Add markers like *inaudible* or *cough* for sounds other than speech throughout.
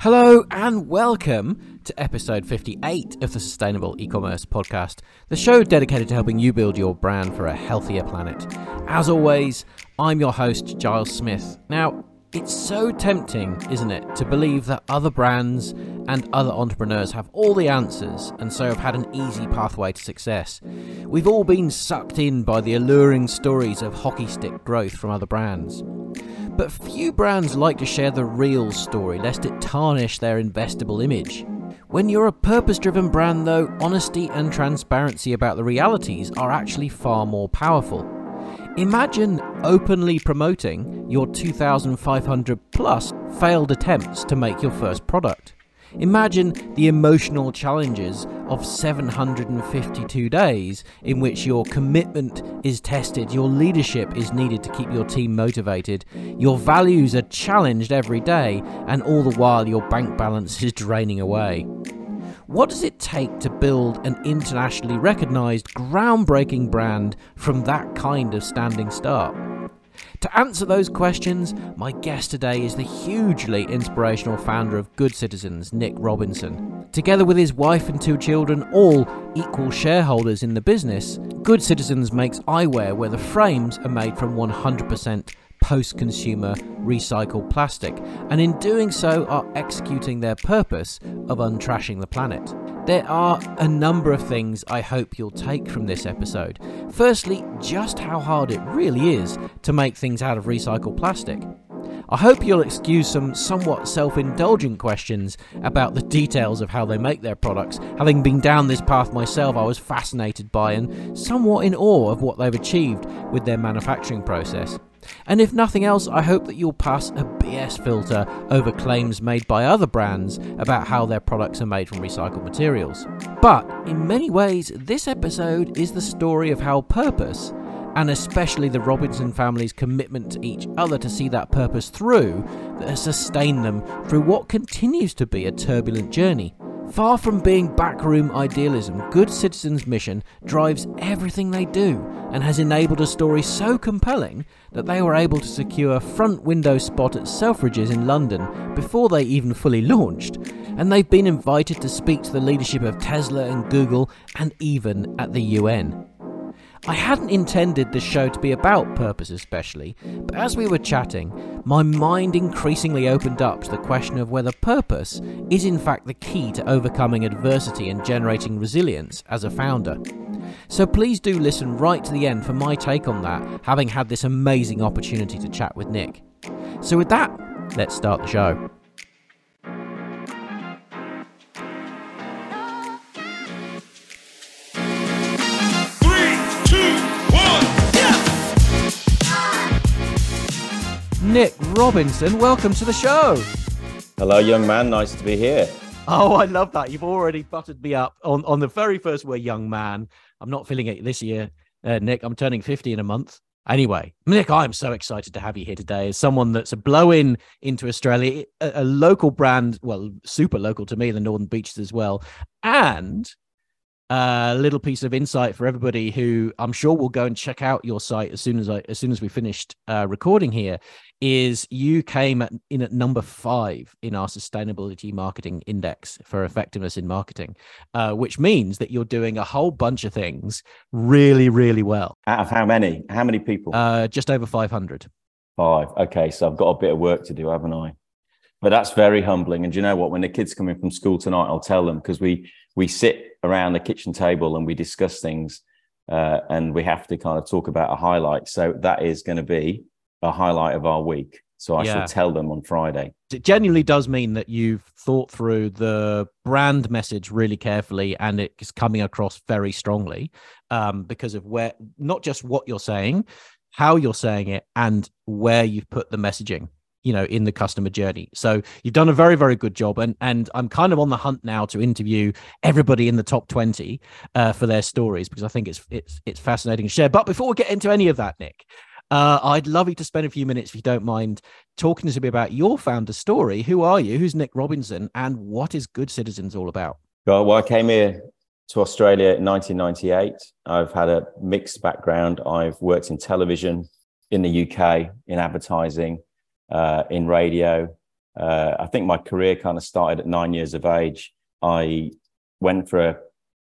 Hello and welcome to episode 58 of the Sustainable E-commerce podcast, the show dedicated to helping you build your brand for a healthier planet. As always, I'm your host Giles Smith. Now, it's so tempting, isn't it, to believe that other brands and other entrepreneurs have all the answers and so have had an easy pathway to success. We've all been sucked in by the alluring stories of hockey stick growth from other brands. But few brands like to share the real story lest it tarnish their investable image. When you're a purpose driven brand, though, honesty and transparency about the realities are actually far more powerful. Imagine openly promoting your 2,500 plus failed attempts to make your first product. Imagine the emotional challenges of 752 days in which your commitment is tested, your leadership is needed to keep your team motivated, your values are challenged every day, and all the while your bank balance is draining away. What does it take to build an internationally recognised, groundbreaking brand from that kind of standing start? To answer those questions, my guest today is the hugely inspirational founder of Good Citizens, Nik Robinson. Together with his wife and two children, all equal shareholders in the business, Good Citizens makes eyewear where the frames are made from 100% post consumer recycled plastic, and in doing so are executing their purpose of untrashing the planet. There are a number of things I hope you'll take from this episode. Firstly, just how hard it really is to make things out of recycled plastic. I hope you'll excuse some somewhat self indulgent questions about the details of how they make their products. Having been down this path myself, I was fascinated by and somewhat in awe of what they've achieved with their manufacturing process. And if nothing else, I hope that you'll pass a BS filter over claims made by other brands about how their products are made from recycled materials. But in many ways, this episode is the story of how purpose, and especially the Robinson family's commitment to each other to see that purpose through, that has sustained them through what continues to be a turbulent journey. Far from being backroom idealism, Good Citizens' mission drives everything they do and has enabled a story so compelling that they were able to secure a front window spot at Selfridges in London before they even fully launched. And they've been invited to speak to the leadership of Tesla and Google and even at the UN. I hadn't intended this show to be about purpose, especially, but as we were chatting, my mind increasingly opened up to the question of whether purpose is in fact the key to overcoming adversity and generating resilience as a founder. So please do listen right to the end for my take on that, having had this amazing opportunity to chat with Nik. So, with that, let's start the show. Nik Robinson, welcome to the show. Hello, young man. Nice to be here. Oh, I love that. You've already buttered me up on, on the very first word, young man. I'm not feeling it this year, uh, Nik. I'm turning 50 in a month. Anyway, Nik, I'm so excited to have you here today as someone that's a blow in into Australia, a, a local brand, well, super local to me, the Northern Beaches as well, and a little piece of insight for everybody who I'm sure will go and check out your site as soon as I as soon as we finished uh, recording here is you came at, in at number five in our sustainability marketing index for effectiveness in marketing, uh, which means that you're doing a whole bunch of things really, really well. Out of how many? How many people? Uh, just over 500. Five. Okay. So I've got a bit of work to do, haven't I? But that's very humbling. And you know what? When the kids come in from school tonight, I'll tell them because we we sit around the kitchen table and we discuss things, uh, and we have to kind of talk about a highlight. So that is going to be a highlight of our week. So I yeah. shall tell them on Friday. It genuinely does mean that you've thought through the brand message really carefully and it's coming across very strongly um, because of where, not just what you're saying, how you're saying it, and where you've put the messaging you know in the customer journey so you've done a very very good job and and i'm kind of on the hunt now to interview everybody in the top 20 uh, for their stories because i think it's it's it's fascinating to share but before we get into any of that nik uh, I'd love you to spend a few minutes, if you don't mind, talking to me about your founder story. Who are you? Who's Nik Robinson? And what is Good Citizens all about? Well, I came here to Australia in 1998. I've had a mixed background. I've worked in television in the UK, in advertising, uh, in radio. Uh, I think my career kind of started at nine years of age. I went for a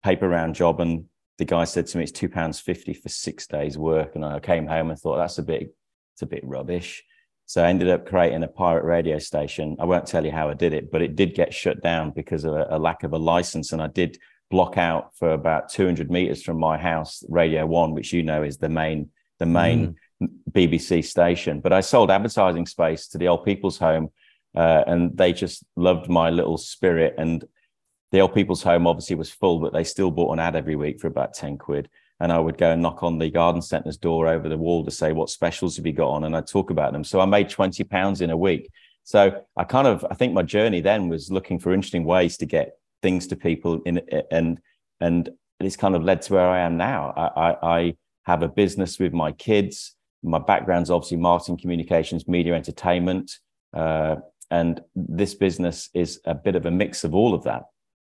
paper round job, and the guy said to me, "It's two pounds fifty for six days' work." And I came home and thought, "That's a bit, it's a bit rubbish." So I ended up creating a pirate radio station. I won't tell you how I did it, but it did get shut down because of a, a lack of a license, and I did block out for about 200 meters from my house, Radio One, which you know is the main the main mm. BBC station. But I sold advertising space to the old people's home, uh, and they just loved my little spirit. And the old people's home obviously was full, but they still bought an ad every week for about 10 quid. And I would go and knock on the garden centre's door over the wall to say, What specials have you got on? And I'd talk about them. So I made 20 pounds in a week. So I kind of, I think my journey then was looking for interesting ways to get things to people in and and it's kind of led to where I am now. I, I, I have a business with my kids. My background's obviously marketing, communications, media, entertainment, uh, and this business is a bit of a mix of all of that.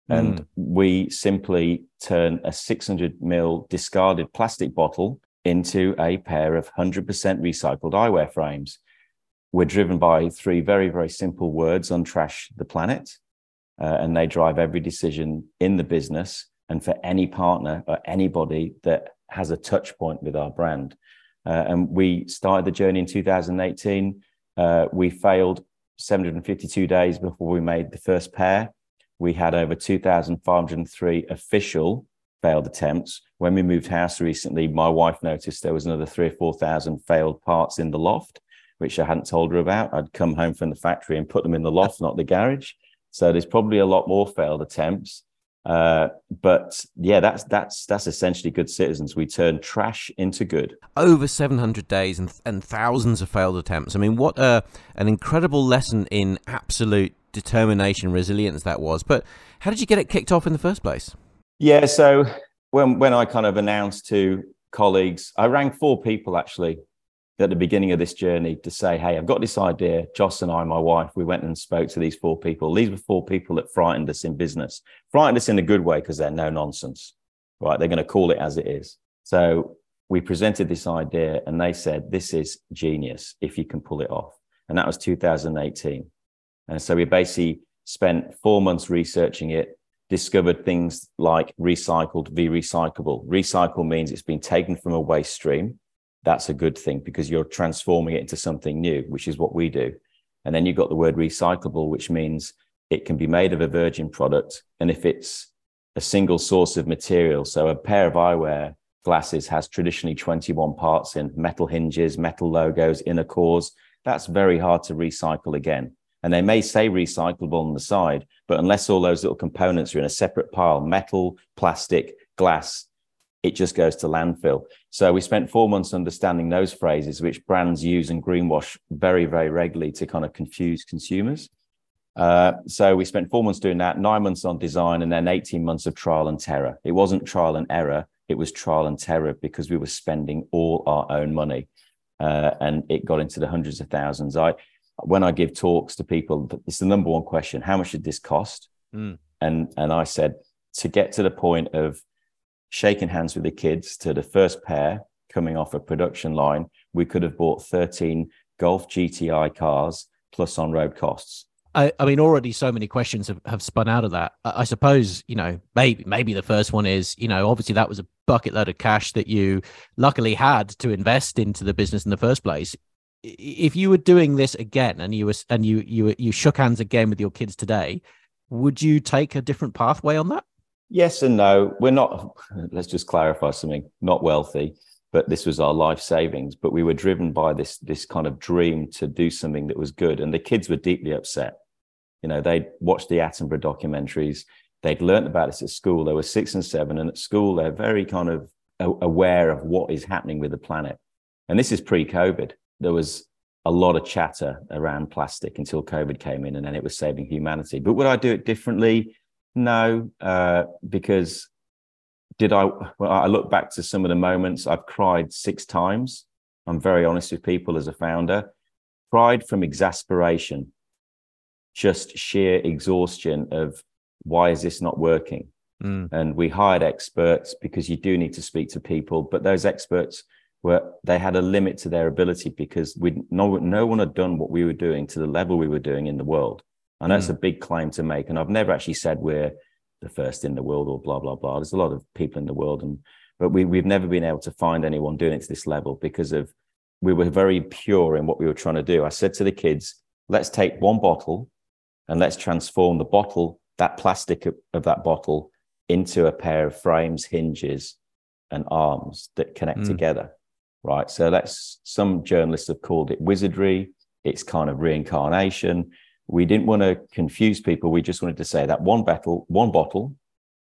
And mm. we simply turn a 600 mil discarded plastic bottle into a pair of 100% recycled eyewear frames. We're driven by three very, very simple words untrash the planet. Uh, and they drive every decision in the business and for any partner or anybody that has a touch point with our brand. Uh, and we started the journey in 2018. Uh, we failed 752 days before we made the first pair. We had over 2,503 official failed attempts. When we moved house recently, my wife noticed there was another three or 4,000 failed parts in the loft, which I hadn't told her about. I'd come home from the factory and put them in the loft, not the garage. So there's probably a lot more failed attempts. Uh, but yeah, that's that's that's essentially good citizens. We turn trash into good. Over 700 days and and thousands of failed attempts. I mean, what a an incredible lesson in absolute determination, resilience that was. But how did you get it kicked off in the first place? Yeah, so when when I kind of announced to colleagues, I rang four people actually at the beginning of this journey to say, Hey, I've got this idea. Joss and I, my wife, we went and spoke to these four people. These were four people that frightened us in business, frightened us in a good way because they're no nonsense, right? They're going to call it as it is. So we presented this idea and they said, This is genius if you can pull it off. And that was 2018. And so we basically spent four months researching it, discovered things like recycled v recyclable. Recycle means it's been taken from a waste stream that's a good thing because you're transforming it into something new, which is what we do. And then you've got the word recyclable, which means it can be made of a virgin product. And if it's a single source of material, so a pair of eyewear glasses has traditionally 21 parts in metal hinges, metal logos, inner cores. That's very hard to recycle again. And they may say recyclable on the side, but unless all those little components are in a separate pile, metal, plastic, glass, it just goes to landfill. So we spent four months understanding those phrases, which brands use and greenwash very, very regularly to kind of confuse consumers. Uh, so we spent four months doing that, nine months on design, and then 18 months of trial and terror. It wasn't trial and error, it was trial and terror because we were spending all our own money. Uh, and it got into the hundreds of thousands. I, when I give talks to people, it's the number one question: How much did this cost? Mm. And and I said to get to the point of shaking hands with the kids to the first pair coming off a production line, we could have bought 13 Golf GTI cars plus on road costs. I, I, mean, already so many questions have, have spun out of that. I, I, suppose, you know, maybe maybe the first one is, you know, obviously that was a bucket load of cash that you luckily had to invest into the business in the first place. If you were doing this again and you were and you you you shook hands again with your kids today, would you take a different pathway on that? Yes and no. We're not, *laughs* let's just clarify something, not wealthy, but this was our life savings. But we were driven by this, this kind of dream to do something that was good. And the kids were deeply upset. You know, they'd watched the Attenborough documentaries, they'd learned about this at school. They were six and seven. And at school, they're very kind of aware of what is happening with the planet. And this is pre COVID. There was a lot of chatter around plastic until COVID came in and then it was saving humanity. But would I do it differently? No, uh, because did I? Well, I look back to some of the moments I've cried six times. I'm very honest with people as a founder. Cried from exasperation, just sheer exhaustion of why is this not working? Mm. And we hired experts because you do need to speak to people, but those experts were they had a limit to their ability because we no no one had done what we were doing to the level we were doing in the world. And that's mm. a big claim to make. And I've never actually said we're the first in the world or blah blah blah. There's a lot of people in the world, and but we we've never been able to find anyone doing it to this level because of we were very pure in what we were trying to do. I said to the kids, let's take one bottle and let's transform the bottle, that plastic of, of that bottle, into a pair of frames, hinges, and arms that connect mm. together right? So that's some journalists have called it wizardry. It's kind of reincarnation. We didn't want to confuse people. We just wanted to say that one bottle, one bottle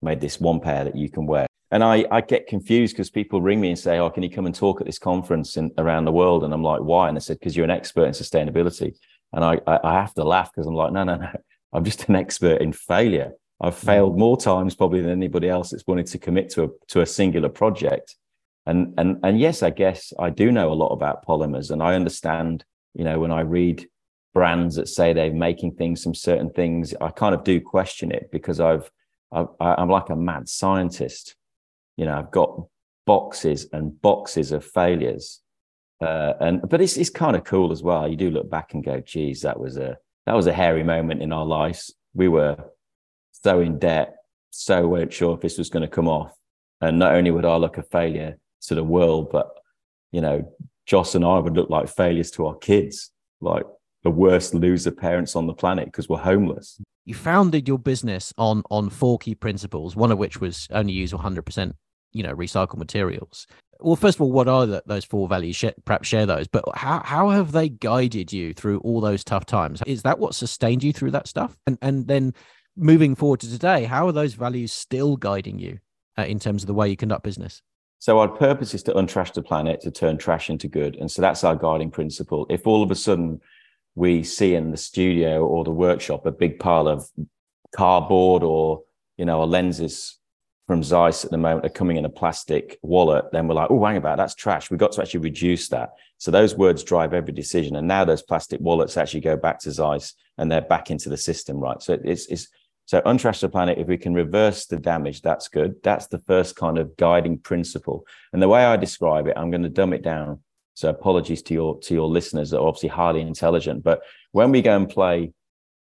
made this one pair that you can wear. And I, I get confused because people ring me and say, Oh, can you come and talk at this conference in, around the world? And I'm like, Why? And I said, Because you're an expert in sustainability. And I, I, I have to laugh because I'm like, No, no, no. *laughs* I'm just an expert in failure. I've mm. failed more times probably than anybody else that's wanted to commit to a, to a singular project and and and yes i guess i do know a lot about polymers and i understand you know when i read brands that say they're making things from certain things i kind of do question it because i've, I've i'm like a mad scientist. You know i've got boxes and boxes of failures. Uh, and but it's it's kind of cool as well. You do look back and go geez that was a that was a hairy moment in our lives. We were so in debt so weren't sure if this was going to come off. And not only would i look a failure to the world. But, you know, Joss and I would look like failures to our kids, like the worst loser parents on the planet because we're homeless. You founded your business on on four key principles, one of which was only use 100%, you know, recycled materials. Well, first of all, what are the, those four values? Perhaps share those. But how how have they guided you through all those tough times? Is that what sustained you through that stuff? And and then moving forward to today, how are those values still guiding you uh, in terms of the way you conduct business? So our purpose is to untrash the planet, to turn trash into good. And so that's our guiding principle. If all of a sudden we see in the studio or the workshop a big pile of cardboard or, you know, our lenses from Zeiss at the moment are coming in a plastic wallet, then we're like, oh, hang about, that's trash. We've got to actually reduce that. So those words drive every decision. And now those plastic wallets actually go back to Zeiss and they're back into the system, right? So it's, it's so untrash the planet, if we can reverse the damage, that's good. That's the first kind of guiding principle. And the way I describe it, I'm going to dumb it down. So apologies to your to your listeners that are obviously highly intelligent. But when we go and play,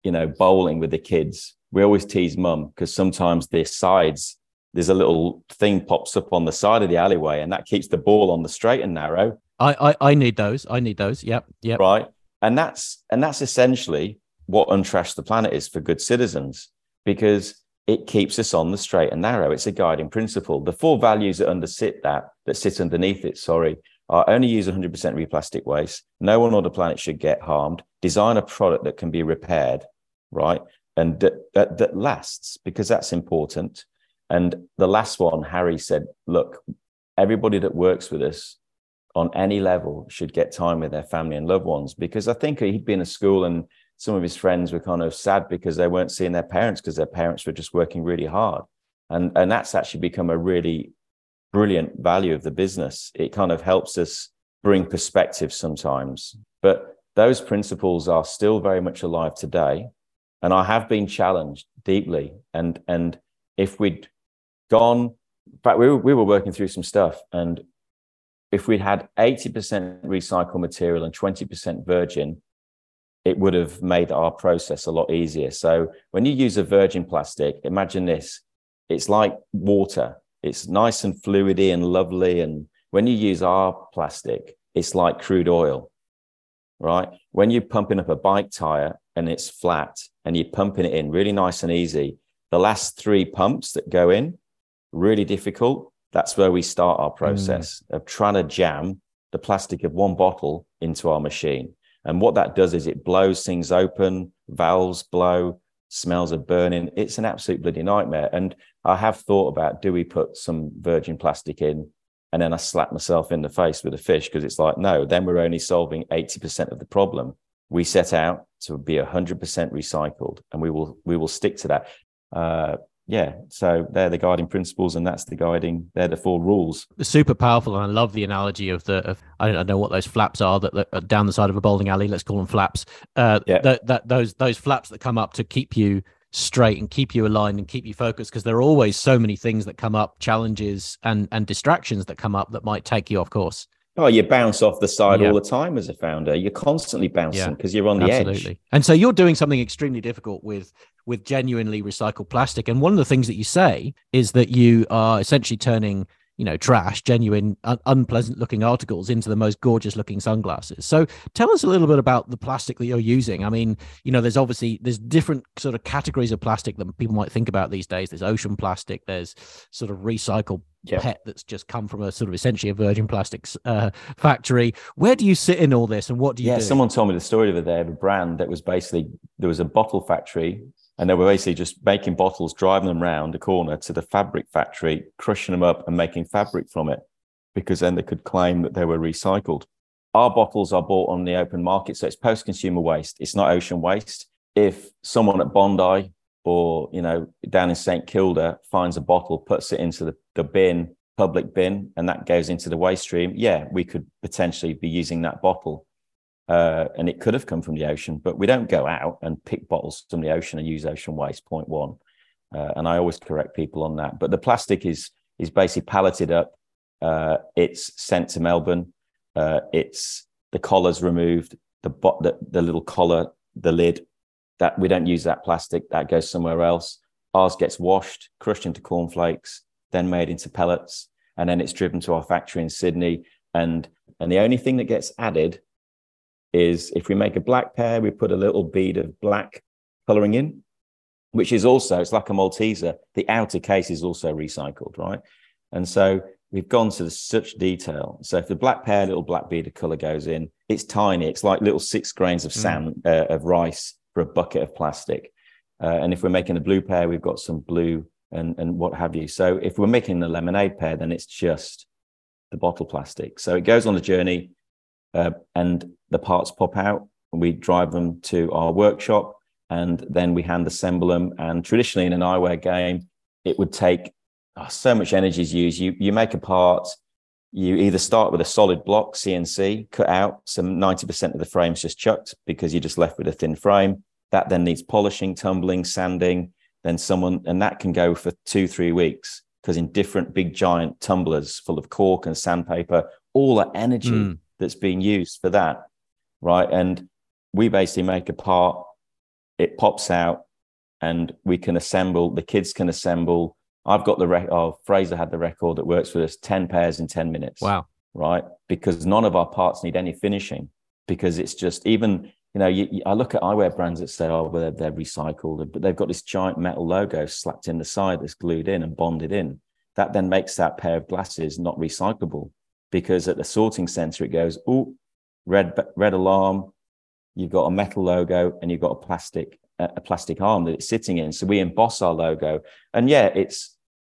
you know, bowling with the kids, we always tease mum because sometimes the sides, there's a little thing pops up on the side of the alleyway and that keeps the ball on the straight and narrow. I I, I need those. I need those. Yep. Yep. Right. And that's and that's essentially what untrash the planet is for good citizens because it keeps us on the straight and narrow. It's a guiding principle. The four values that undersit that, that sit underneath it, sorry, are only use 100% replastic waste. No one on the planet should get harmed. Design a product that can be repaired, right? And that, that, that lasts because that's important. And the last one, Harry said, look, everybody that works with us on any level should get time with their family and loved ones because I think he'd been in school and some of his friends were kind of sad because they weren't seeing their parents because their parents were just working really hard. And, and that's actually become a really brilliant value of the business. It kind of helps us bring perspective sometimes. But those principles are still very much alive today. And I have been challenged deeply. And, and if we'd gone, in fact, we were, we were working through some stuff. And if we'd had 80% recycled material and 20% virgin, it would have made our process a lot easier. So when you use a virgin plastic, imagine this it's like water, it's nice and fluidy and lovely. And when you use our plastic, it's like crude oil, right? When you're pumping up a bike tire and it's flat and you're pumping it in really nice and easy, the last three pumps that go in, really difficult. That's where we start our process mm. of trying to jam the plastic of one bottle into our machine. And what that does is it blows things open, valves blow, smells of burning. It's an absolute bloody nightmare. And I have thought about do we put some virgin plastic in? And then I slap myself in the face with a fish because it's like, no, then we're only solving 80% of the problem. We set out to be 100% recycled and we will we will stick to that. Uh, yeah, so they're the guiding principles, and that's the guiding. They're the four rules. Super powerful, and I love the analogy of the. Of, I don't know what those flaps are that, are down the side of a bowling alley. Let's call them flaps. Uh, yeah. that, that those those flaps that come up to keep you straight and keep you aligned and keep you focused because there are always so many things that come up, challenges and and distractions that come up that might take you off course. Oh, you bounce off the side yeah. all the time as a founder. You're constantly bouncing because yeah, you're on the absolutely. edge. And so you're doing something extremely difficult with with genuinely recycled plastic. And one of the things that you say is that you are essentially turning you know trash genuine un- unpleasant looking articles into the most gorgeous looking sunglasses so tell us a little bit about the plastic that you're using i mean you know there's obviously there's different sort of categories of plastic that people might think about these days there's ocean plastic there's sort of recycled yep. pet that's just come from a sort of essentially a virgin plastics uh, factory where do you sit in all this and what do you yeah do? someone told me the story of a day of a brand that was basically there was a bottle factory and they were basically just making bottles, driving them round the corner to the fabric factory, crushing them up and making fabric from it, because then they could claim that they were recycled. Our bottles are bought on the open market, so it's post-consumer waste. It's not ocean waste. If someone at Bondi or you know down in St Kilda finds a bottle, puts it into the, the bin, public bin, and that goes into the waste stream, yeah, we could potentially be using that bottle uh, and it could have come from the ocean, but we don't go out and pick bottles from the ocean and use ocean waste. Point one, uh, and I always correct people on that. But the plastic is is basically palleted up. Uh, it's sent to Melbourne. Uh, it's the collar's removed. The, bo- the the little collar, the lid. That we don't use that plastic. That goes somewhere else. Ours gets washed, crushed into cornflakes, then made into pellets, and then it's driven to our factory in Sydney. And and the only thing that gets added is if we make a black pair, we put a little bead of black coloring in, which is also, it's like a Malteser. The outer case is also recycled, right? And so we've gone to such detail. So if the black pair, little black bead of color goes in, it's tiny. It's like little six grains of hmm. sand, mm. uh, of rice for a bucket of plastic. Uh, and if we're making a blue pair, we've got some blue and, and what have you. So if we're making the lemonade pair, then it's just the bottle plastic. So it goes on a journey uh, and the parts pop out. We drive them to our workshop, and then we hand assemble them. And traditionally, in an eyewear game, it would take oh, so much energy is used. You you make a part. You either start with a solid block CNC cut out, some 90% of the frame's just chucked because you're just left with a thin frame. That then needs polishing, tumbling, sanding. Then someone, and that can go for two, three weeks because in different big giant tumblers full of cork and sandpaper, all that energy mm that's being used for that, right? And we basically make a part, it pops out, and we can assemble. The kids can assemble. I've got the record. Oh, Fraser had the record that works with us ten pairs in ten minutes. Wow! Right, because none of our parts need any finishing because it's just even you know, you, you, I look at eyewear brands that say, oh, well, they're, they're, recycled, but they've got this giant metal logo slapped in the side that's glued in and bonded in. That then makes that pair of glasses not recyclable because at the sorting center it goes, oh, red red alarm, you've got a metal logo and you've got a plastic a plastic arm that it's sitting in. So we emboss our logo, and yeah, it's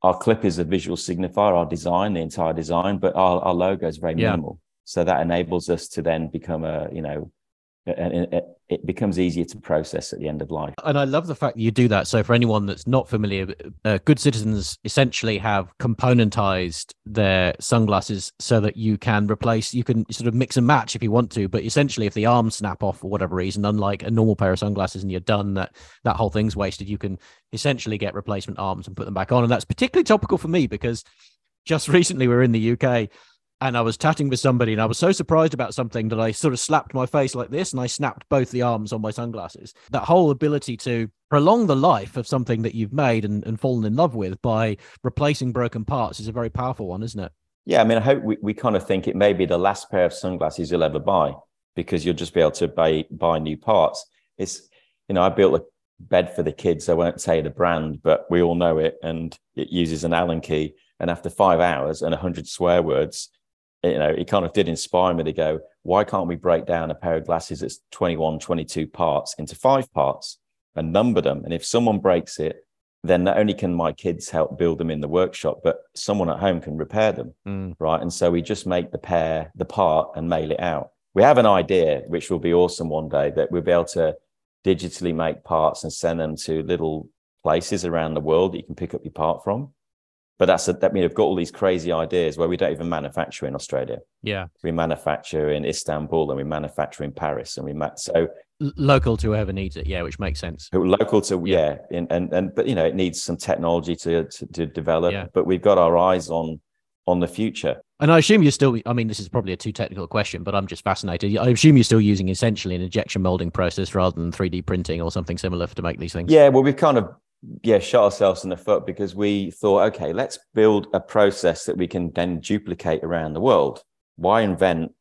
our clip is a visual signifier, our design, the entire design, but our, our logo is very minimal. So that enables us to then become a you know and it becomes easier to process at the end of life. And I love the fact that you do that. So, for anyone that's not familiar, uh, good citizens essentially have componentized their sunglasses so that you can replace, you can sort of mix and match if you want to. But essentially, if the arms snap off for whatever reason, unlike a normal pair of sunglasses and you're done, that that whole thing's wasted. You can essentially get replacement arms and put them back on. And that's particularly topical for me because just *laughs* recently we we're in the UK and I was chatting with somebody and I was so surprised about something that I sort of slapped my face like this and I snapped both the arms on my sunglasses. That whole ability to prolong the life of something that you've made and, and fallen in love with by replacing broken parts is a very powerful one, isn't it? Yeah, I mean, I hope we, we kind of think it may be the last pair of sunglasses you'll ever buy because you'll just be able to buy buy new parts. It's you know, I built a bed for the kids. I won't say the brand, but we all know it, and it uses an Allen key. And after five hours and a hundred swear words, you know, it kind of did inspire me to go, why can't we break down a pair of glasses that's 21, 22 parts into five parts and number them? And if someone breaks it, then not only can my kids help build them in the workshop, but someone at home can repair them. Mm. Right. And so we just make the pair, the part and mail it out. We have an idea, which will be awesome one day, that we'll be able to digitally make parts and send them to little places around the world that you can pick up your part from. But that's a, that mean we've got all these crazy ideas where we don't even manufacture in Australia. Yeah, we manufacture in Istanbul and we manufacture in Paris and we ma- so local to whoever needs it. Yeah, which makes sense. Local to yeah, yeah. And, and and but you know it needs some technology to to, to develop. Yeah. But we've got our eyes on on the future. And I assume you're still, I mean, this is probably a too technical question, but I'm just fascinated. I assume you're still using essentially an injection molding process rather than 3D printing or something similar to make these things. Yeah, well, we've kind of, yeah, shot ourselves in the foot because we thought, okay, let's build a process that we can then duplicate around the world. Why invent?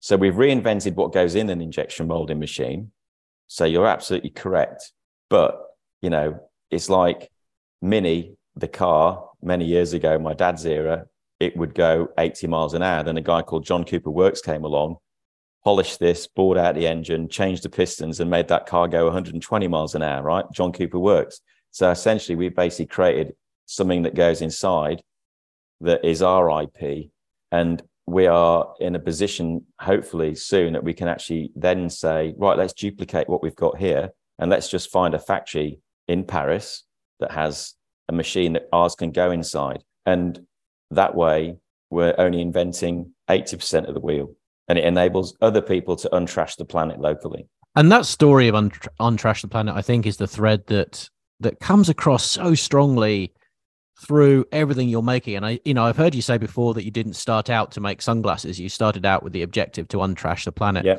So we've reinvented what goes in an injection molding machine. So you're absolutely correct. But, you know, it's like Mini, the car, many years ago, my dad's era, it would go 80 miles an hour. Then a guy called John Cooper Works came along, polished this, bored out the engine, changed the pistons, and made that car go 120 miles an hour, right? John Cooper Works. So essentially, we've basically created something that goes inside that is our IP. And we are in a position, hopefully soon, that we can actually then say, right, let's duplicate what we've got here and let's just find a factory in Paris that has a machine that ours can go inside. And that way, we're only inventing 80% of the wheel and it enables other people to untrash the planet locally. And that story of un- untrash the planet, I think, is the thread that that comes across so strongly through everything you're making. And I, you know, I've heard you say before that you didn't start out to make sunglasses. You started out with the objective to untrash the planet. Yeah.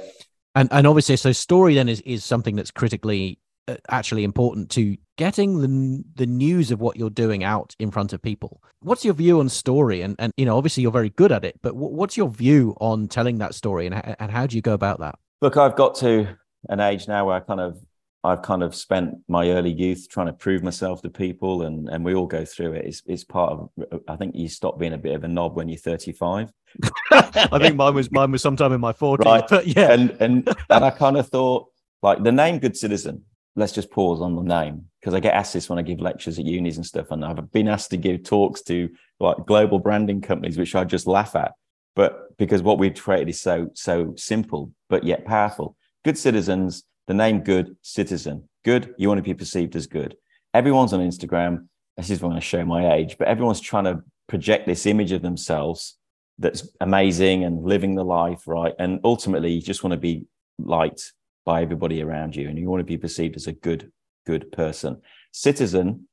And and obviously, so story then is is something that's critically uh, actually important to getting the the news of what you're doing out in front of people. What's your view on story? And and you know, obviously, you're very good at it. But what's your view on telling that story, and and how do you go about that? Look, I've got to an age now where I kind of I've kind of spent my early youth trying to prove myself to people, and and we all go through it. It's it's part of. I think you stop being a bit of a knob when you're 35. *laughs* I think mine was mine was sometime in my 40s. Right. But yeah, and and and I kind of thought like the name Good Citizen let's just pause on the name because I get asked this when I give lectures at unis and stuff, and I've been asked to give talks to like global branding companies, which I just laugh at. But because what we've created is so so simple but yet powerful. Good citizens, the name good citizen. Good, you want to be perceived as good. Everyone's on Instagram. This is going to show my age, but everyone's trying to project this image of themselves that's amazing and living the life, right? And ultimately, you just want to be liked by everybody around you and you want to be perceived as a good good person citizen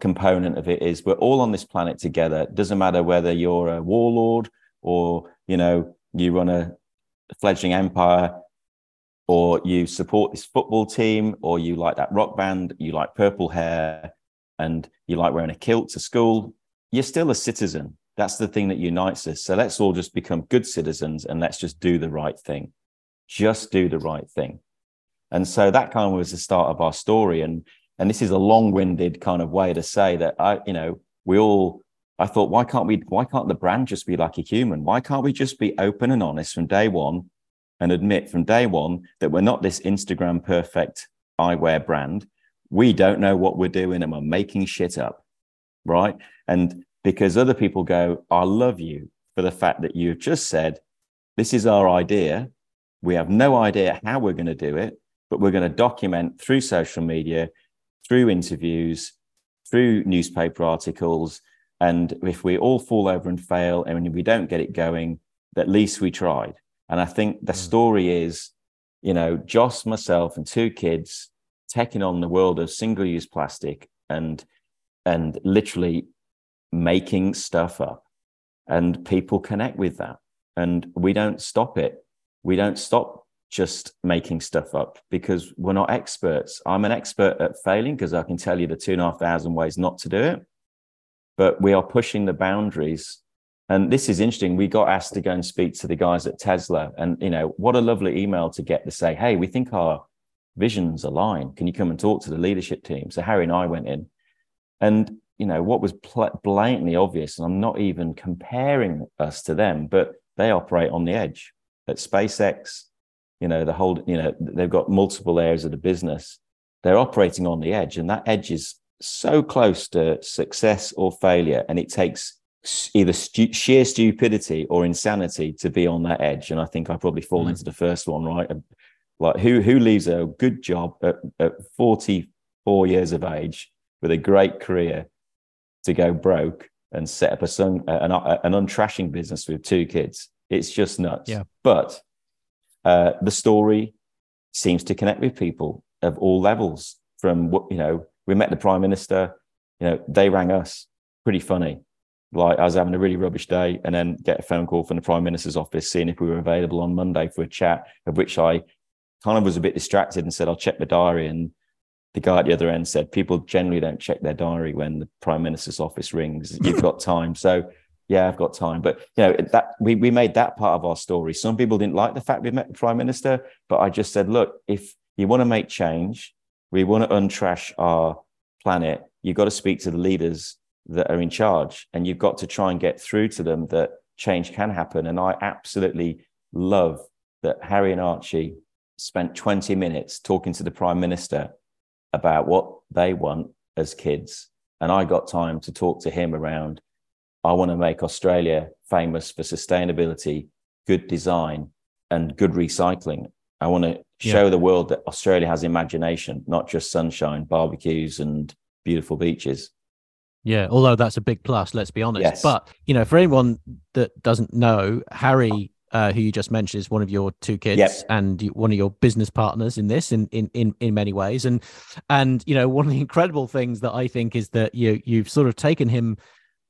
component of it is we're all on this planet together it doesn't matter whether you're a warlord or you know you run a fledgling empire or you support this football team or you like that rock band you like purple hair and you like wearing a kilt to school you're still a citizen that's the thing that unites us so let's all just become good citizens and let's just do the right thing just do the right thing and so that kind of was the start of our story. And and this is a long-winded kind of way to say that I, you know, we all I thought, why can't we, why can't the brand just be like a human? Why can't we just be open and honest from day one and admit from day one that we're not this Instagram perfect eyewear brand? We don't know what we're doing and we're making shit up. Right. And because other people go, I love you for the fact that you've just said, this is our idea. We have no idea how we're going to do it but we're going to document through social media, through interviews, through newspaper articles. And if we all fall over and fail and we don't get it going, at least we tried. And I think the mm. story is, you know, Joss, myself, and two kids taking on the world of single use plastic and and literally making stuff up. And people connect with that. And we don't stop it. We don't stop just making stuff up because we're not experts. I'm an expert at failing because I can tell you the two and a half thousand ways not to do it. But we are pushing the boundaries. And this is interesting. We got asked to go and speak to the guys at Tesla. And, you know, what a lovely email to get to say, hey, we think our visions align. Can you come and talk to the leadership team? So Harry and I went in. And, you know, what was pl- blatantly obvious, and I'm not even comparing us to them, but they operate on the edge at SpaceX, you know the whole you know they've got multiple areas of the business they're operating on the edge and that edge is so close to success or failure and it takes either stu- sheer stupidity or insanity to be on that edge and i think i probably fall mm. into the first one right like who who leaves a good job at, at 44 years of age with a great career to go broke and set up a sun, an, an untrashing business with two kids it's just nuts yeah but uh, the story seems to connect with people of all levels. From what you know, we met the prime minister. You know, they rang us. Pretty funny. Like I was having a really rubbish day, and then get a phone call from the Prime Minister's office seeing if we were available on Monday for a chat, of which I kind of was a bit distracted and said, I'll check my diary. And the guy at the other end said, People generally don't check their diary when the Prime Minister's office rings. *laughs* You've got time. So yeah, I've got time. But you know, that we we made that part of our story. Some people didn't like the fact we met the Prime Minister, but I just said, look, if you want to make change, we want to untrash our planet, you've got to speak to the leaders that are in charge and you've got to try and get through to them that change can happen. And I absolutely love that Harry and Archie spent 20 minutes talking to the Prime Minister about what they want as kids. And I got time to talk to him around I want to make Australia famous for sustainability, good design, and good recycling. I want to show yeah. the world that Australia has imagination, not just sunshine, barbecues, and beautiful beaches. Yeah, although that's a big plus, let's be honest. Yes. But you know, for anyone that doesn't know, Harry, uh, who you just mentioned, is one of your two kids yep. and one of your business partners in this, in in in in many ways. And and you know, one of the incredible things that I think is that you you've sort of taken him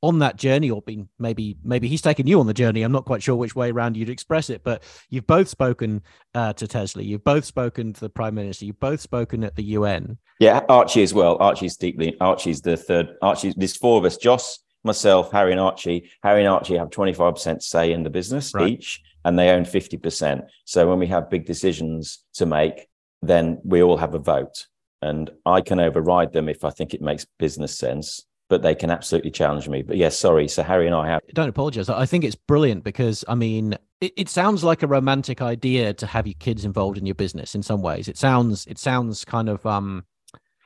on that journey or been maybe maybe he's taken you on the journey. I'm not quite sure which way around you'd express it but you've both spoken uh, to tesla. You've both spoken to the prime minister. You've both spoken at the un yeah archie as well. Archie's deeply archie's the third archie there's four of us joss myself harry and archie. Harry and archie have 25% say in the business right. each and they own 50% so when we have big decisions to make then we all have a vote and i can override them if i think it makes business sense but they can absolutely challenge me. But yes, sorry. So Harry and I have. Don't apologize. I think it's brilliant because I mean, it, it, sounds like a romantic idea to have your kids involved in your business in some ways. It sounds, it sounds kind of, um,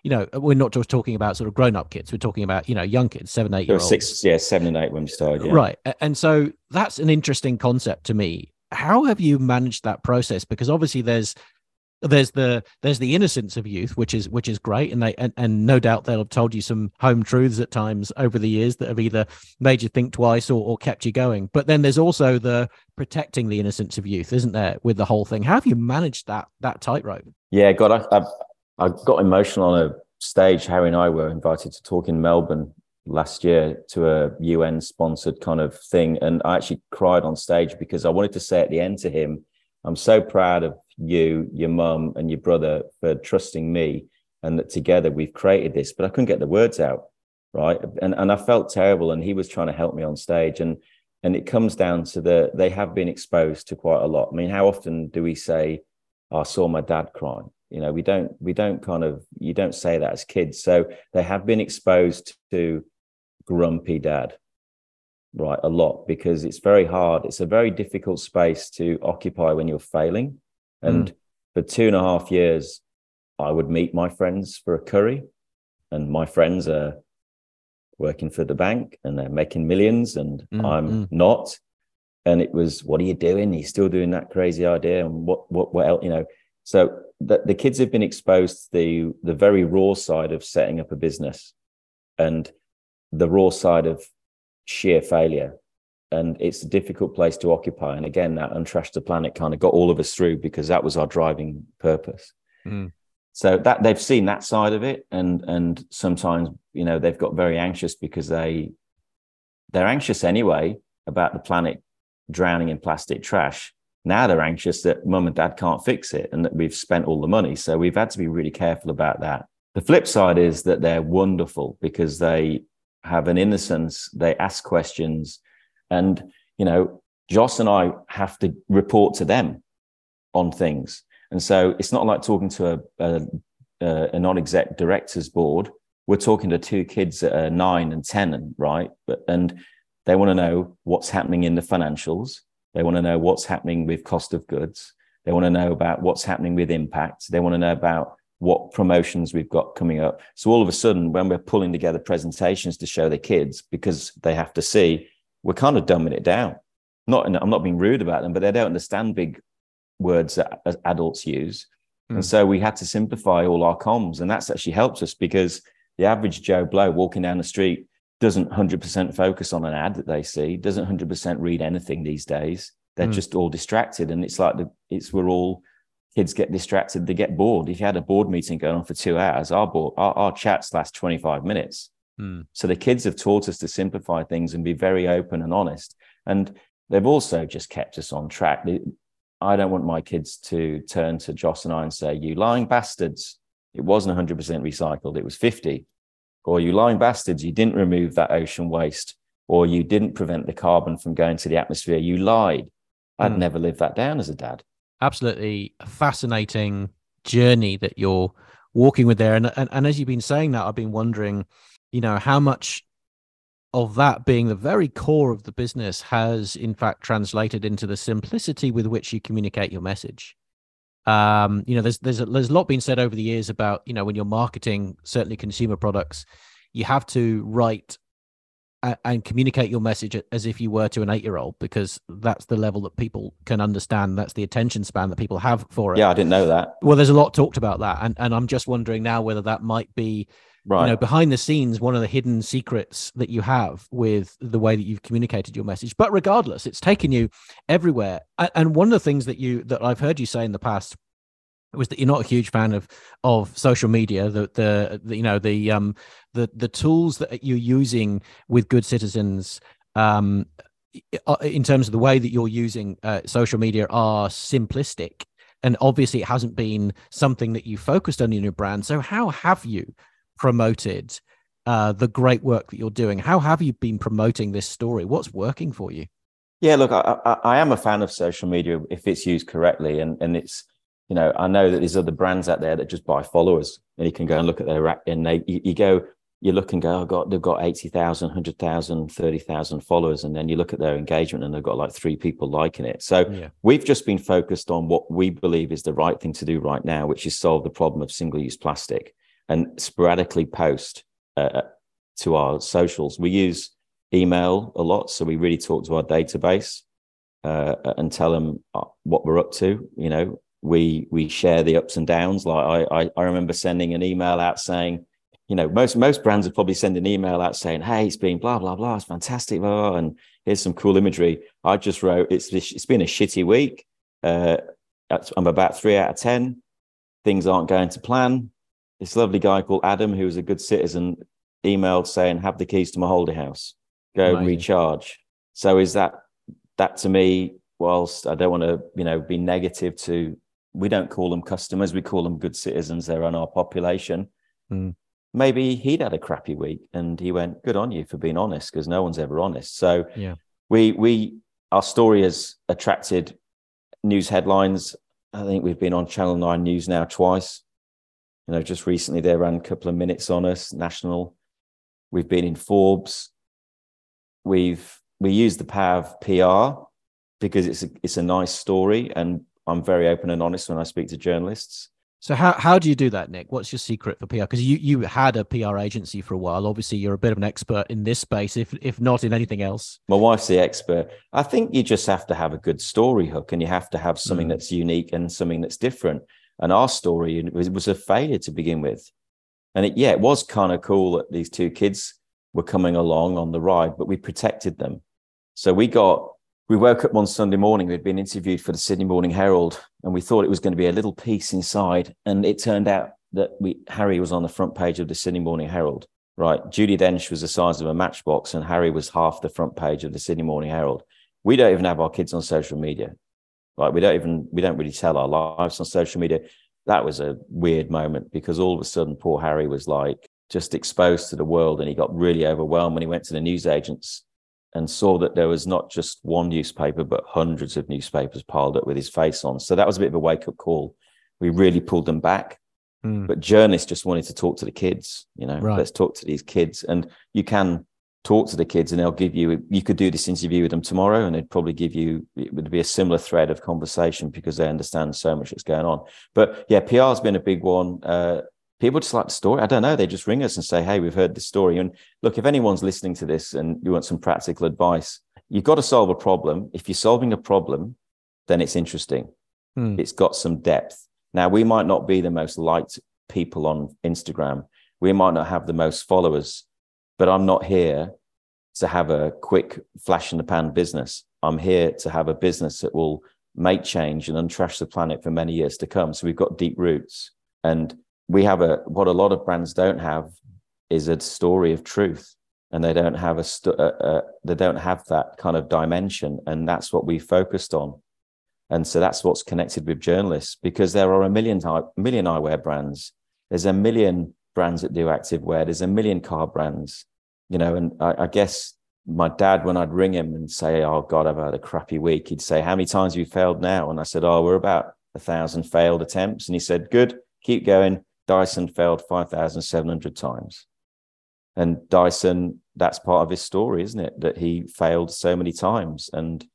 you know, we're not just talking about sort of grown up kids. We're talking about, you know, young kids, seven, eight year. Six, yeah, seven and eight when we started. Yeah. Right. And so that's an interesting concept to me. How have you managed that process? Because obviously there's, there's the there's the innocence of youth which is which is great. And they and, and no doubt they'll have told you some home truths at times over the years that have either made you think twice or, or kept you going. But then there's also the protecting the innocence of youth isn't there with the whole thing? How have you managed that that tightrope? Yeah god I, I, I got emotional on a stage. Harry and i were invited to talk in melbourne last year to a un sponsored kind of thing. And i actually cried on stage because i wanted to say at the end to him i'm so proud of you, your mum, and your brother for trusting me, and that together we've created this. But I couldn't get the words out, right? And and I felt terrible. And he was trying to help me on stage, and and it comes down to the they have been exposed to quite a lot. I mean, how often do we say, "I saw my dad cry"? You know, we don't we don't kind of you don't say that as kids. So they have been exposed to grumpy dad right a lot because it's very hard it's a very difficult space to occupy when you're failing and mm. for two and a half years, I would meet my friends for a curry, and my friends are working for the bank and they're making millions, and mm. I'm mm. not. And it was, what are you doing? He's still doing that crazy idea, and what, what, what else? You know. So the, the kids have been exposed to the the very raw side of setting up a business, and the raw side of sheer failure and it's a difficult place to occupy. And again, that untrash the planet kind of got all of us through because that was our driving purpose. Mm. So that they've seen that side of it, and and sometimes you know they've got very anxious because they they're anxious anyway about the planet drowning in plastic trash. Now they're anxious that mum and dad can't fix it and that we've spent all the money. So we've had to be really careful about that. The flip side is that they're wonderful because they have an innocence, they ask questions, and, you know, Joss and I have to report to them on things. And so it's not like talking to a, a, a non-exec directors board. We're talking to two kids that are nine and 10, right? But, and they want to know what's happening in the financials. They want to know what's happening with cost of goods. They want to know about what's happening with impact. They want to know about what promotions we've got coming up. So all of a sudden, when we're pulling together presentations to show the kids, because they have to see we're kind of dumbing it down. Not, I'm not being rude about them, but they don't understand big words that adults use. Mm. And so we had to simplify all our comms. And that's actually helped us because the average Joe Blow walking down the street doesn't 100% focus on an ad that they see, doesn't 100% read anything these days. They're mm. just all distracted. And it's like the, it's, we're all, kids get distracted, they get bored. If you had a board meeting going on for two hours, our board, our, our chats last 25 minutes Mm. So the kids have taught us to simplify things and be very open and honest. And they've also just kept us on track. I don't want my kids to turn to Joss and I and say, You lying bastards, it wasn't 100% recycled, it was 50. Or you lying bastards, you didn't remove that ocean waste, or you didn't prevent the carbon from going to the atmosphere. You lied. I'd Mm. never lived that down as a dad. absolutely fascinating journey that you're walking with there. And, and and as you've been saying that, I've been wondering, you know, how much of that being the very core of the business has in fact translated into the simplicity with which you communicate your message. Um, you know, there's there's a, there's a lot been said over the years about you know when you're marketing certainly consumer products, you have to write a- and communicate your message as if you were to an eight year old because that's the level that people can understand. That's the attention span that people have for it. Yeah, I didn't know that. Well, there's a lot talked about that, and and I'm just wondering now whether that might be Right. you know behind the scenes one of the hidden secrets that you have with the way that you've communicated your message. But regardless it's taken you everywhere. And one of the things that you that i've heard you say in the past was that you're not a huge fan of of social media the the, the you know the um the the tools that you're using with good citizens um in terms of the way that you're using uh, social media are simplistic. And obviously it hasn't been something that you focused on in your brand. So how have you promoted uh, the great work that you're doing. How have you been promoting this story? What's working for you? Yeah, look, I, I, I am a fan of social media if it's used correctly, and and it's you know I know that there's other brands out there that just buy followers, and you can go and look at their rack, and they you, you go you look and go, oh god, they've got 80,000, 100,000, 30,000 followers, and then you look at their engagement and they've got like three people liking it. So yeah. we've just been focused on what we believe is the right thing to do right now, which is solve the problem of single-use plastic and sporadically post uh, to our socials. We use email a lot, so we really talk to our database uh, and tell them uh, what we're up to. You know, we we share the ups and downs. Like I I, I remember sending an email out saying. You know, most most brands would probably send an email out saying, "Hey, it's been blah blah blah, it's fantastic, blah, blah, and here's some cool imagery." I just wrote, "It's it's been a shitty week. Uh, I'm about three out of ten. Things aren't going to plan." This lovely guy called Adam, who was a good citizen, emailed saying, "Have the keys to my holiday house. Go Amazing. recharge." So is that that to me? Whilst I don't want to, you know, be negative to, we don't call them customers, we call them good citizens. They're on our population. Mm. Maybe he'd had a crappy week, and he went, "Good on you for being honest," because no one's ever honest. So Yeah. we we our story has attracted news headlines. I think we've been on Channel Nine News now twice. You know, just recently they ran a couple of minutes on us, national. We've been in Forbes. We've we use the power of PR because it's a, it's a nice story, and I'm very open and honest when I speak to journalists. So how how do you do that, Nik? What's your secret for PR? Because you you had a PR agency for a while. Obviously, you're a bit of an expert in this space, if if not in anything else. My wife's the expert. I think you just have to have a good story hook, and you have to have something Mm. that's unique and something that's different. And our story was, was a failure to begin with, and it, yeah, it was kind of cool that these two kids were coming along on the ride, but we protected them. So we got we woke up one Sunday morning. We'd been interviewed for the Sydney Morning Herald, and we thought it was going to be a little piece inside. And it turned out that we Harry was on the front page of the Sydney Morning Herald. Right, Judi Dench was the size of a matchbox, and Harry was half the front page of the Sydney Morning Herald. We don't even have our kids on social media. Like we don't even we don't really tell our lives on social media. That was a weird moment because all of a sudden poor Harry was like just exposed to the world, and he got really overwhelmed when he went to the newsagents and saw that there was not just one newspaper, but hundreds of newspapers piled up with his face on. So that was a bit of a wake up call. We really pulled them back. Mm. But journalists just wanted to talk to the kids, you know, Right. let's talk to these kids. And you can talk to the kids and they'll give you, you could do this interview with them tomorrow and they'd probably give you, it would be a similar thread of conversation because they understand so much that's going on. But yeah, PR has been a big one. Uh, people just like the story. I don't know. They just ring us and say, Hey, we've heard this story. And look, if anyone's listening to this and you want some practical advice, you've got to solve a problem. If you're solving a problem, then it's interesting. Hmm. It's got some depth. Now, we might not be the most liked people on Instagram. We might not have the most followers, but I'm not here to have a quick flash in the pan business. I'm here to have a business that will make change and untrash the planet for many years to come. So we've got deep roots. And we have a what a lot of brands don't have is a story of truth and they don't have a st- uh, uh, they don't have that kind of dimension and that's what we focused on and so that's what's connected with journalists because there are a million million eyewear brands there's a million brands that do active wear there's a million car brands you know and I, I guess my dad when i'd ring him and say oh god i've had a crappy week he'd say how many times have you failed now and i said oh we're about a thousand failed attempts and he said good keep going dyson failed 5700 times and Dyson, that's part of his story, isn't it? That he failed so many times, and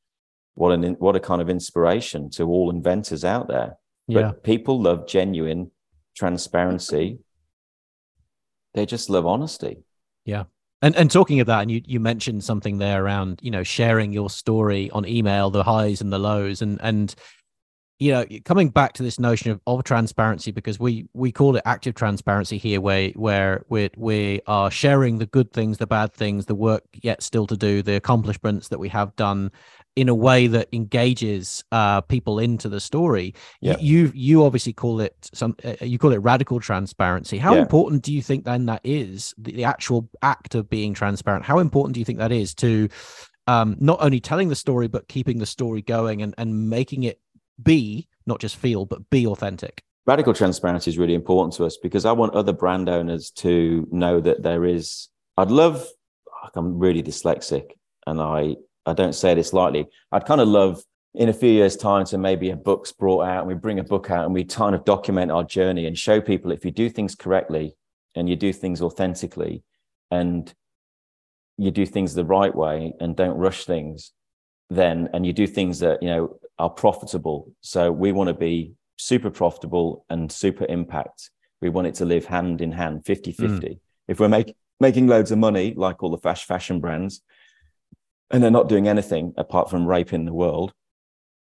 what an what a kind of inspiration to all inventors out there. Yeah. But people love genuine transparency. They just love honesty. Yeah. And and talking of that, and you you mentioned something there around you know sharing your story on email, the highs and the lows, and and you know coming back to this notion of, of transparency because we we call it active transparency here where where we we are sharing the good things the bad things the work yet still to do the accomplishments that we have done in a way that engages uh, people into the story yeah. you you obviously call it some uh, you call it radical transparency how yeah. important do you think then that is the, the actual act of being transparent how important do you think that is to um, not only telling the story but keeping the story going and, and making it be not just feel, but be authentic? Radical transparency is really important to us because I want other brand owners to know that there is. I'd love. I'm really dyslexic, and I I don't say this lightly. I'd kind of love in a few years' time to maybe a book's brought out and we bring a book out and we kind of document our journey and show people if you do things correctly and you do things authentically and you do things the right way and don't rush things, then and you do things that you know are profitable. So we want to be super profitable and super impact. We want it to live hand in hand, 50 50. Mm. If we're make, making loads of money, like all the fast fashion brands, and they're not doing anything apart from raping the world,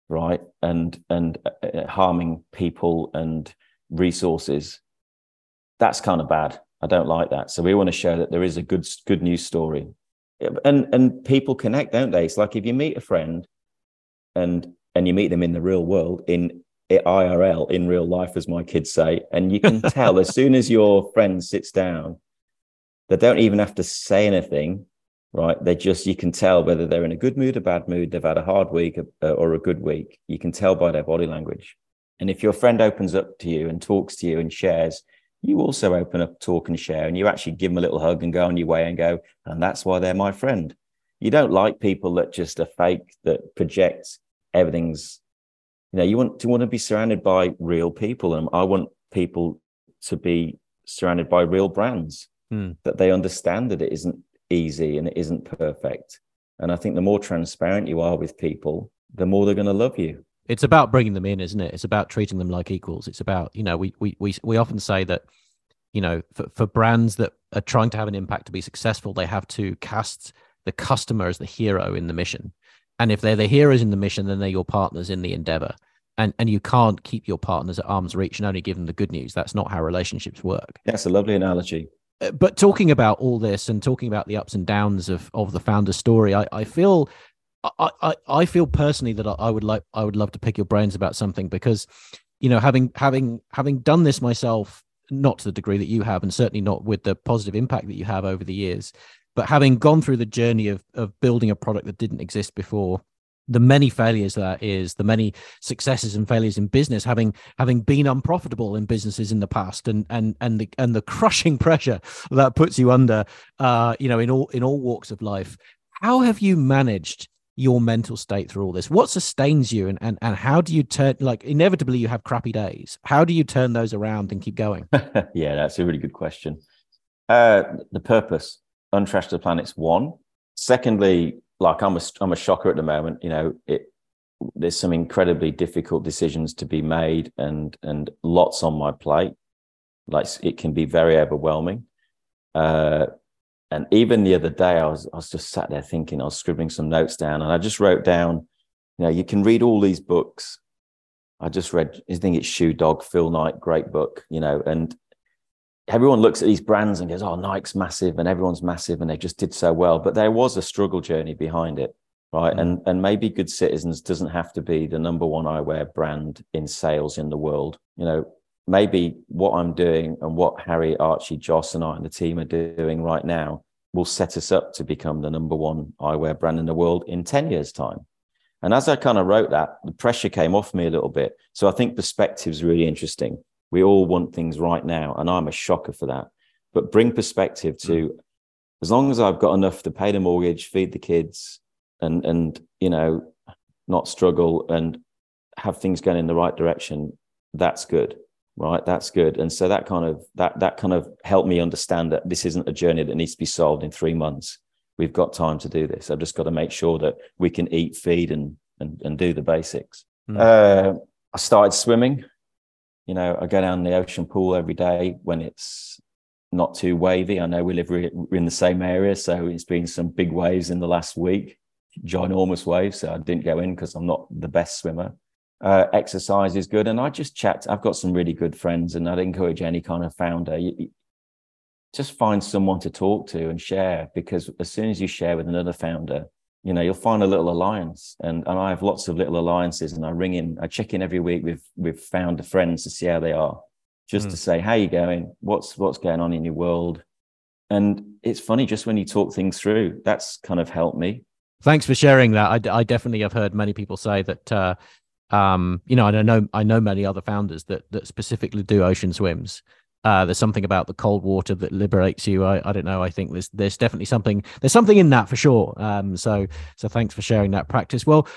right? And, and uh, uh harming people and resources, that's kind of bad. I don't like that. So we want to show that there is a good, good news story. And, and people connect, don't they? It's like if you meet a friend and and you meet them in the real world in IRL in real life, as my kids say, and you can *laughs* tell as soon as your friend sits down, they don't even have to say anything, right? They just you can tell whether they're in a good mood, a bad mood, they've had a hard week or a good week. You can tell by their body language. And if your friend opens up to you and talks to you and shares, you also open up, talk and share, and you actually give them a little hug and go on your way and go, and that's why they're my friend. You don't like people that just are fake, that project everything's you know you want to want to be surrounded by real people and i want people to be surrounded by real brands. Mm. that they understand that it isn't easy and it isn't perfect. And i think the more transparent you are with people the more they're going to love you. It's about bringing them in isn't it? It's about treating them like equals. It's about you know we we we, we often say that you know for, for brands that are trying to have an impact to be successful they have to cast the customer as the hero in the mission and if they're the heroes in the mission, then they're your partners in the endeavor. And and you can't keep your partners at arm's reach and only give them the good news. That's not how relationships work. That's a lovely analogy. Uh, but talking about all this and talking about the ups and downs of of the founder story, I, I feel I, I, I feel personally that I would like I would love to pick your brains about something because you know having having having done this myself not to the degree that you have and certainly not with the positive impact that you have over the years but having gone through the journey of of building a product that didn't exist before, the many failures that is, the many successes and failures in business, having having been unprofitable in businesses in the past, and and and the and the crushing *laughs* pressure that puts you under, uh, you know, in all in all walks of life. How have you managed your mental state through all this? What sustains you, and and and how do you turn? Like inevitably, you have crappy days. How do you turn those around and keep going? *laughs* yeah, that's a really good question. Uh, the purpose Untrash the Planet's one. Secondly, like I'm a I'm a shocker at the moment. You know, it there's some incredibly difficult decisions to be made and and lots on my plate. Like it can be very overwhelming. Uh, and even the other day, I was I was just sat there thinking. I was scribbling some notes down, and I just wrote down. You know, you can read all these books. I just read. I think it's Shoe Dog, Phil Knight, great book. You know, and everyone looks at these brands and goes, "Oh, Nike's massive, and everyone's massive, and they just did so well." But there was a struggle journey behind it, right? Mm. And and maybe Good Citizens doesn't have to be the number one eyewear brand in sales in the world. You know, maybe what I'm doing and what Harry, Archie, Joss, and I and the team are doing right now will set us up to become the number one eyewear brand in the world in 10 years' time. And as I kind of wrote that, the pressure came off me a little bit. So I think perspective is really interesting. We all want things right now, and I'm a shocker for that. But bring perspective to mm. as long as I've got enough to pay the mortgage, feed the kids, and and you know, not struggle and have things going in the right direction, that's good. Right. That's good. And so that kind of that that kind of helped me understand that this isn't a journey that needs to be solved in three months we've got time to do this. I've just got to make sure that we can eat, feed, and and, and do the basics. Mm. Uh, I started swimming. You know, I go down the ocean pool every day when it's not too wavy. I know we live re- in the same area, so it's been some big waves in the last week, ginormous waves. So I didn't go in because I'm not the best swimmer. Uh, exercise is good, and I just chat. I've got some really good friends, and I'd encourage any kind of founder. You, just find someone to talk to and share because as soon as you share with another founder you know you'll find a little alliance. And, and i have lots of little alliances and i ring in i check in every week with with founder friends to see how they are just mm. to say how you going? What's what's going on in your world? And it's funny just when you talk things through that's kind of helped me. Thanks for sharing that. I, I definitely have heard many people say that uh, um, you know, I know I know many other founders that that specifically do ocean swims, uh, there's something about the cold water that liberates you. I, I don't know. I think there's there's definitely something there's something in that for sure. Um, so so thanks for sharing that practice. Well,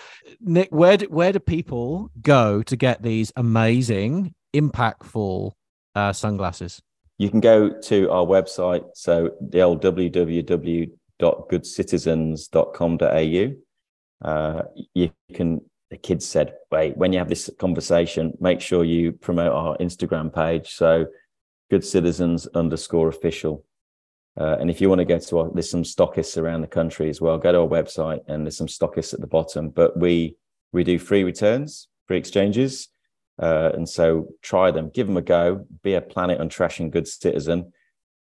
Nik, where do, where do people go to get these amazing, impactful uh, sunglasses? You can go to our website. So the old www.goodcitizens.com.au. Uh, you can the kids said, wait, when you have this conversation, make sure you promote our Instagram page. So good citizens underscore official. Uh, and if you want to go to our, there's some stockists around the country as well. Go to our website and there's some stockists at the bottom. But we we do free returns, free exchanges, uh, and so try them, give them a go, be a planet untrashing good citizen,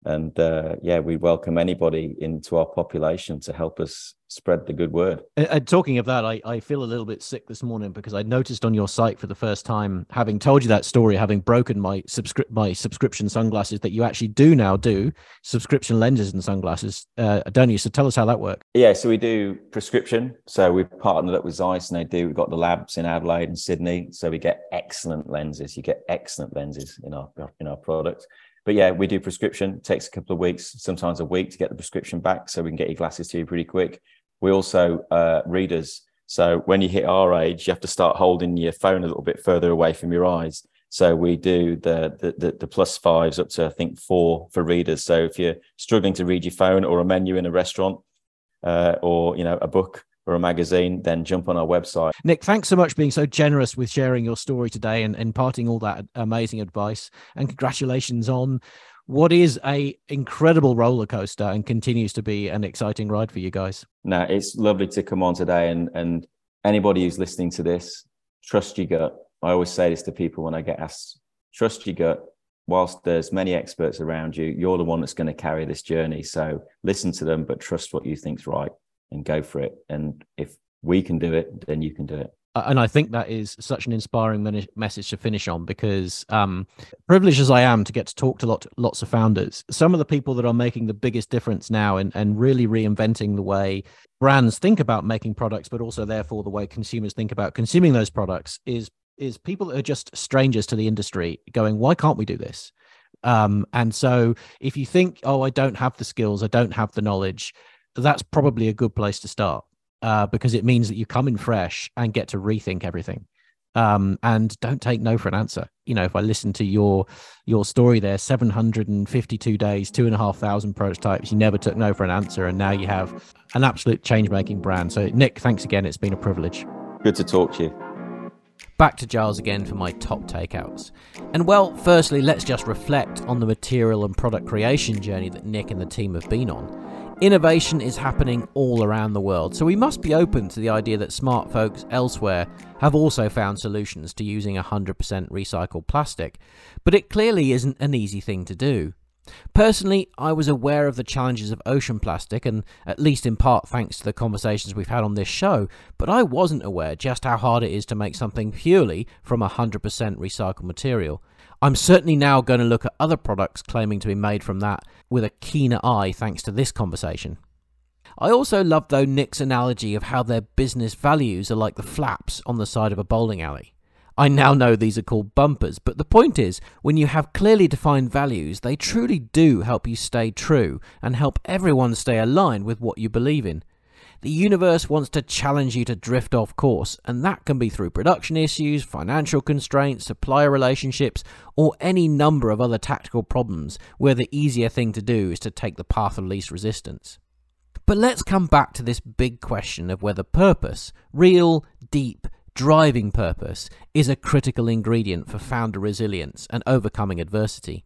and uh, yeah, we welcome anybody into our population to help us spread the good word. And, talking of that, I, I feel a little bit sick this morning because I noticed on your site for the first time, having told you that story, having broken my subscript my subscription sunglasses, that you actually do now do subscription lenses and sunglasses. Uh, don't you? So tell us how that works. Yeah, so we do prescription. So we've partnered up with Zeiss, and they do. We've got the labs in Adelaide and Sydney, so we get excellent lenses. You get excellent lenses in our in our products but yeah, we do prescription. It takes a couple of weeks, sometimes a week to get the prescription back, so we can get your glasses to you pretty quick. We also uh, readers. So when you hit our age, you have to start holding your phone a little bit further away from your eyes. So we do the, the the, the plus fives up to I think four for readers. So if you're struggling to read your phone or a menu in a restaurant, uh, or you know a book, or a magazine, then jump on our website. Nik, thanks so much for being so generous with sharing your story today and imparting all that amazing advice. And congratulations on what is a incredible roller coaster and continues to be an exciting ride for you guys. Now it's lovely to come on today and and anybody who's listening to this, trust your gut. I always say this to people when I get asked, trust your gut. Whilst there's many experts around you, you're the one that's going to carry this journey. So listen to them, but trust what you think's right and go for it. And if we can do it, then you can do it. And I think that is such an inspiring message to finish on because, um, privileged as I am to get to talk to lot, lots of founders, some of the people that are making the biggest difference now and, and really reinventing the way brands think about making products, but also therefore the way consumers think about consuming those products is is people that are just strangers to the industry going, why can't we do this? Um, and so if you think, oh, I don't have the skills, I don't have the knowledge, that's probably a good place to start uh, because it means that you come in fresh and get to rethink everything um, and don't take no for an answer. You know, if I listen to your your story there, seven hundred and fifty-two days, two and a half thousand prototypes, you never took no for an answer, and now you have an absolute change-making brand. So, Nik, thanks again. It's been a privilege. Good to talk to you. Back to Giles again for my top takeouts. And well, firstly, let's just reflect on the material and product creation journey that Nik and the team have been on. Innovation is happening all around the world, so we must be open to the idea that smart folks elsewhere have also found solutions to using 100% recycled plastic, but it clearly isn't an easy thing to do. Personally, I was aware of the challenges of ocean plastic, and at least in part thanks to the conversations we've had on this show, but I wasn't aware just how hard it is to make something purely from 100% recycled material. I'm certainly now going to look at other products claiming to be made from that with a keener eye thanks to this conversation. I also love, though, Nik's analogy of how their business values are like the flaps on the side of a bowling alley. I now know these are called bumpers, but the point is, when you have clearly defined values, they truly do help you stay true and help everyone stay aligned with what you believe in. The universe wants to challenge you to drift off course, and that can be through production issues, financial constraints, supplier relationships, or any number of other tactical problems where the easier thing to do is to take the path of least resistance. But let's come back to this big question of whether purpose, real, deep, driving purpose, is a critical ingredient for founder resilience and overcoming adversity.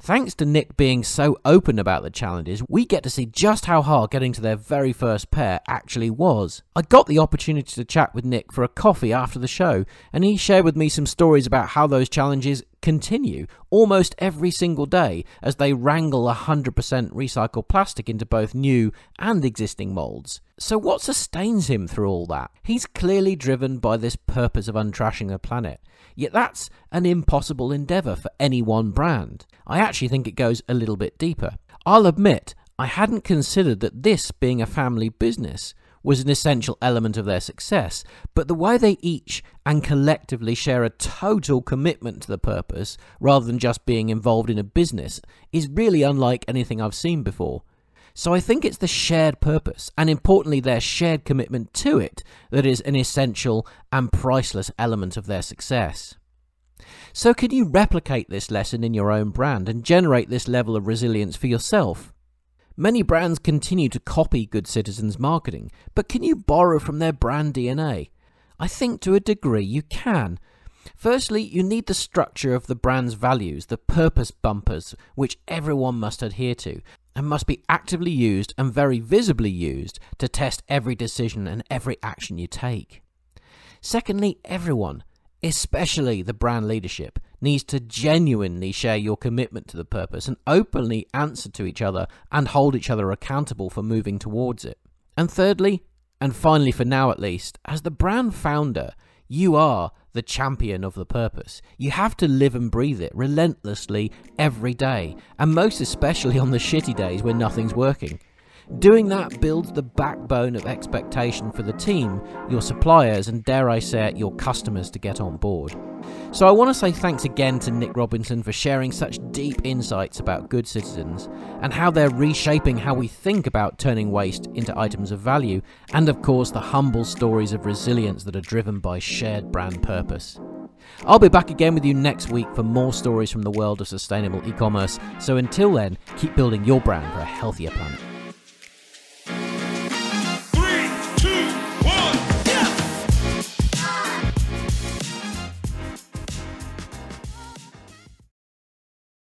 Thanks to Nik being so open about the challenges, we get to see just how hard getting to their very first pair actually was. I got the opportunity to chat with Nik for a coffee after the show, and he shared with me some stories about how those challenges continue almost every single day as they wrangle 100% recycled plastic into both new and existing moulds. So, what sustains him through all that? He's clearly driven by this purpose of untrashing the planet. Yet that's an impossible endeavour for any one brand. I actually think it goes a little bit deeper. I'll admit, I hadn't considered that this being a family business was an essential element of their success, but the way they each and collectively share a total commitment to the purpose rather than just being involved in a business is really unlike anything I've seen before. So I think it's the shared purpose, and importantly, their shared commitment to it, that is an essential and priceless element of their success. So, can you replicate this lesson in your own brand and generate this level of resilience for yourself? Many brands continue to copy Good Citizens marketing, but can you borrow from their brand DNA? I think to a degree you can. Firstly, you need the structure of the brand's values, the purpose bumpers, which everyone must adhere to, and must be actively used and very visibly used to test every decision and every action you take. Secondly, everyone, especially the brand leadership, needs to genuinely share your commitment to the purpose and openly answer to each other and hold each other accountable for moving towards it. And thirdly, and finally for now at least, as the brand founder, you are the champion of the purpose. You have to live and breathe it relentlessly every day, and most especially on the shitty days when nothing's working. Doing that builds the backbone of expectation for the team, your suppliers, and dare I say it, your customers to get on board. So I want to say thanks again to Nik Robinson for sharing such deep insights about good citizens and how they're reshaping how we think about turning waste into items of value, and of course the humble stories of resilience that are driven by shared brand purpose. I'll be back again with you next week for more stories from the world of sustainable e commerce. So until then, keep building your brand for a healthier planet.